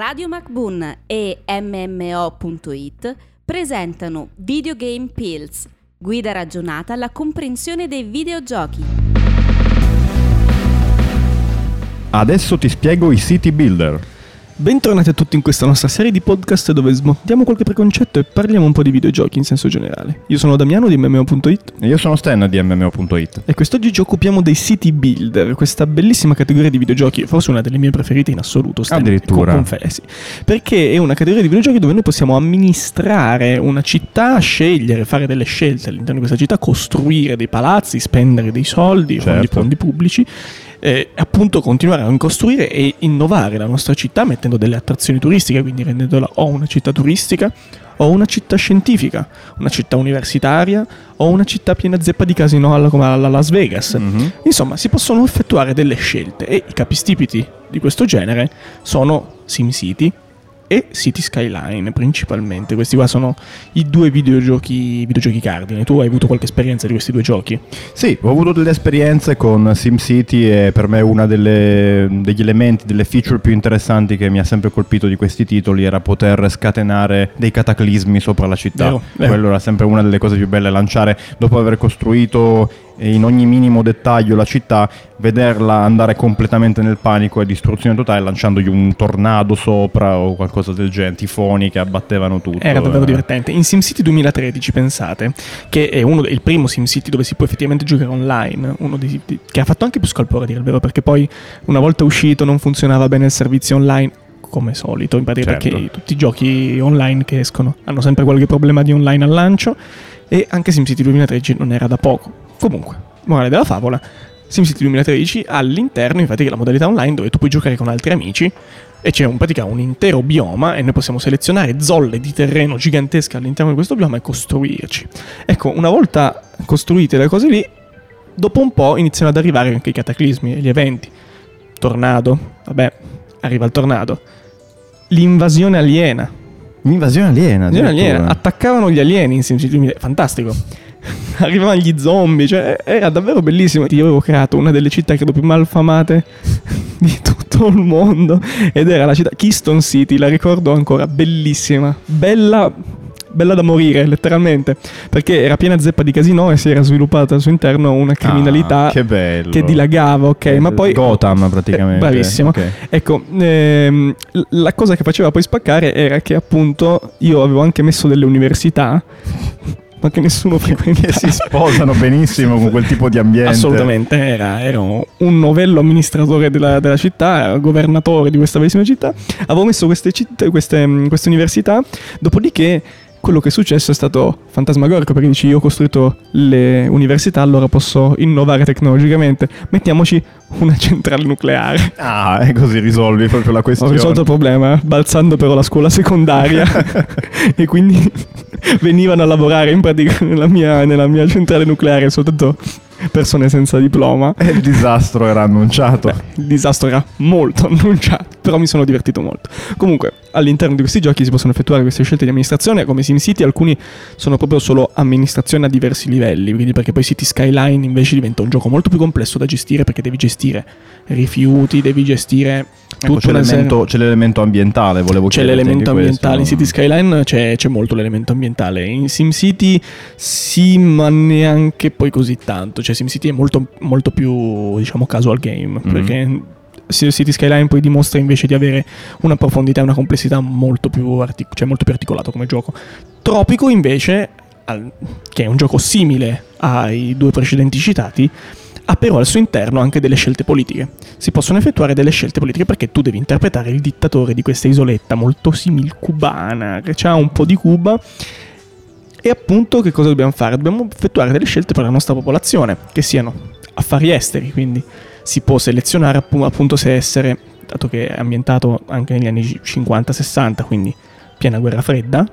Radio MacBoon e MMO.it presentano Videogame Pills, guida ragionata alla comprensione dei videogiochi. Adesso ti spiego i City Builder. Bentornati a tutti in questa nostra serie di podcast dove smontiamo qualche preconcetto e parliamo un po' di videogiochi in senso generale. Io sono Damiano di MMO.it E io sono Stan di MMO.it. e quest'oggi ci occupiamo dei city builder, questa bellissima categoria di videogiochi, forse una delle mie preferite in assoluto, Stan, Addirittura. con- confessi. Perché è una categoria di videogiochi dove noi possiamo amministrare una città, scegliere, fare delle scelte all'interno di questa città, costruire dei palazzi, spendere dei soldi, fondi, Certo. fondi pubblici e appunto continuare a costruire e innovare la nostra città mettendo delle attrazioni turistiche, quindi rendendola o una città turistica o una città scientifica, una città universitaria o una città piena zeppa di casino come alla Las Vegas. Mhm. Insomma, si possono effettuare delle scelte e i capistipiti di questo genere sono SimCity e City Skyline principalmente. Questi qua sono i due videogiochi, videogiochi cardine. Tu hai avuto qualche esperienza di questi due giochi? Sì, ho avuto delle esperienze con SimCity e per me una delle- degli elementi, delle feature più interessanti che mi ha sempre colpito di questi titoli era poter scatenare dei cataclismi sopra la città. Vero, vero. Quello era sempre una delle cose più belle, lanciare dopo aver costruito in ogni minimo dettaglio la città, vederla andare completamente nel panico e distruzione totale lanciandogli un tornado sopra o qualcosa del genere, tifoni che abbattevano tutto. Era davvero Eh, divertente. In SimCity 2013, pensate, che è uno il primo SimCity dove si può effettivamente giocare online, uno dei- di- che ha fatto anche più scalpore a dire il vero, perché poi una volta uscito non funzionava bene il servizio online. Come solito, in pratica Certo. perché tutti i giochi online che escono hanno sempre qualche problema di online al lancio e anche SimCity 2013 non era da poco. Comunque, morale della favola, SimCity 2013 ha all'interno infatti la modalità online dove tu puoi giocare con altri amici e c'è un, pratica un intero bioma e noi possiamo selezionare zolle di terreno gigantesche all'interno di questo bioma e costruirci. Ecco, una volta costruite le cose lì, dopo un po' iniziano ad arrivare anche i cataclismi e gli eventi. Tornado, vabbè, arriva il tornado. L'invasione aliena. L'invasione aliena. L'invasione aliena. Attaccavano gli alieni in SimCity 2000. Fantastico. Arrivavano gli zombie, cioè era davvero bellissimo. Io avevo creato una delle città credo più malfamate di tutto il mondo ed era la città Keystone City, la ricordo ancora, bellissima, bella, bella da morire letteralmente, perché era piena zeppa di casino e si era sviluppata al suo interno una criminalità Ah, che che dilagava, ok, ma poi... Gotham praticamente. Eh, bravissimo. Ok. Ecco, ehm, la cosa che faceva poi spaccare era che appunto io avevo anche messo delle università, ma che nessuno Che frequentava. si sposano benissimo con quel tipo di ambiente. Assolutamente, era, ero un novello amministratore della, della città, governatore di questa bellissima città. Avevo messo queste, città, queste, mh, queste università, dopodiché quello che è successo è stato fantasmagorico perché dici io ho costruito le università, allora posso innovare tecnologicamente. Mettiamoci una centrale nucleare. Ah, e così risolvi proprio la Ho questione. risolto il problema, balzando però la scuola secondaria e quindi venivano a lavorare in pratica nella mia, nella mia centrale nucleare soltanto persone senza diploma. E il disastro era annunciato. Beh, il disastro era molto annunciato, però mi sono divertito molto. Comunque, all'interno di questi giochi si possono effettuare queste scelte di amministrazione, come SimCity alcuni sono proprio solo amministrazione a diversi livelli, quindi perché poi City Skyline invece diventa un gioco molto più complesso da gestire perché devi gestire rifiuti, devi gestire Ecco, c'è, l'elemento, c'è l'elemento ambientale, volevo c'è l'elemento anche questo. ambientale in City Skyline, c'è, c'è molto l'elemento ambientale. In SimCity sì, ma neanche poi così tanto. Cioè SimCity è molto, molto più, diciamo, casual game. Mhm. Perché City Skyline poi dimostra invece di avere una profondità e una complessità molto più, artic- cioè molto più articolato come gioco. Tropico invece, al- che è un gioco simile ai due precedenti citati, ha però al suo interno anche delle scelte politiche. Si possono effettuare delle scelte politiche perché tu devi interpretare il dittatore di questa isoletta molto simil cubana, che ha un po' di Cuba. E appunto che cosa dobbiamo fare? Dobbiamo effettuare delle scelte per la nostra popolazione, che siano affari esteri, quindi si può selezionare appu- appunto se essere, dato che è ambientato anche negli anni 50-60, quindi piena guerra fredda,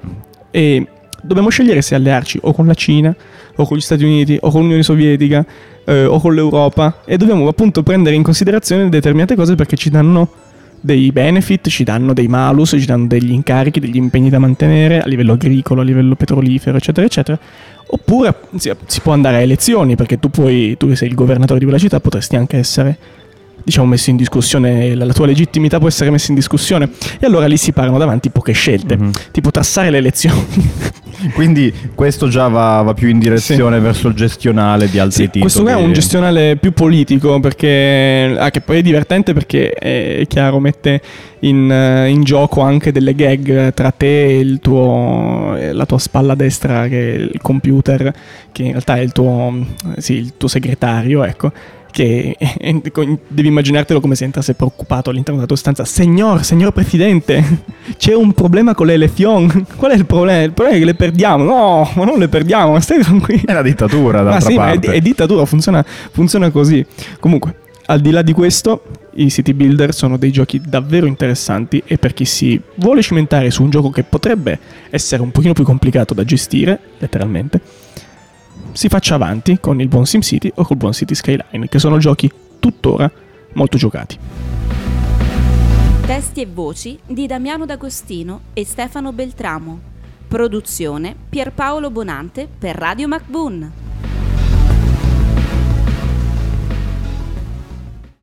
e dobbiamo scegliere se allearci o con la Cina, o con gli Stati Uniti, o con l'Unione Sovietica, eh, o con l'Europa, e dobbiamo appunto prendere in considerazione determinate cose perché ci danno dei benefit, ci danno dei malus, ci danno degli incarichi, degli impegni da mantenere a livello agricolo, a livello petrolifero, eccetera, eccetera. Oppure si, può andare a elezioni, perché tu puoi, tu che sei il governatore di quella città, potresti anche essere diciamo messo in discussione, la, tua legittimità può essere messa in discussione e allora lì si parano davanti poche scelte, Mhm. tipo tassare le elezioni. Quindi questo già va, va più in direzione verso il gestionale di altri Sì, titoli. questo qua è un gestionale più politico perché ah, che poi è divertente perché è chiaro mette in, eh, in gioco anche delle gag tra te e il tuo, la tua spalla destra che è il computer che in realtà è il tuo, sì, il tuo segretario ecco che eh, devi immaginartelo come se entrasse preoccupato all'interno della tua stanza signor, signor presidente c'è un problema con le elezioni qual è il problema? il problema è che le perdiamo no, ma non le perdiamo ma stai tranquillo È la dittatura, ma d'altra sì, ma è, parte. è dittatura, funziona, funziona così. Comunque, al di là di questo, i city builder sono dei giochi davvero interessanti e per chi si vuole cimentare su un gioco che potrebbe essere un pochino più complicato da gestire, letteralmente, si faccia avanti con il buon SimCity o col buon City Skyline, che sono giochi tuttora molto giocati. Testi e voci di Damiano D'Agostino e Stefano Beltramo. Produzione Pierpaolo Bonante per Radio MacBoon.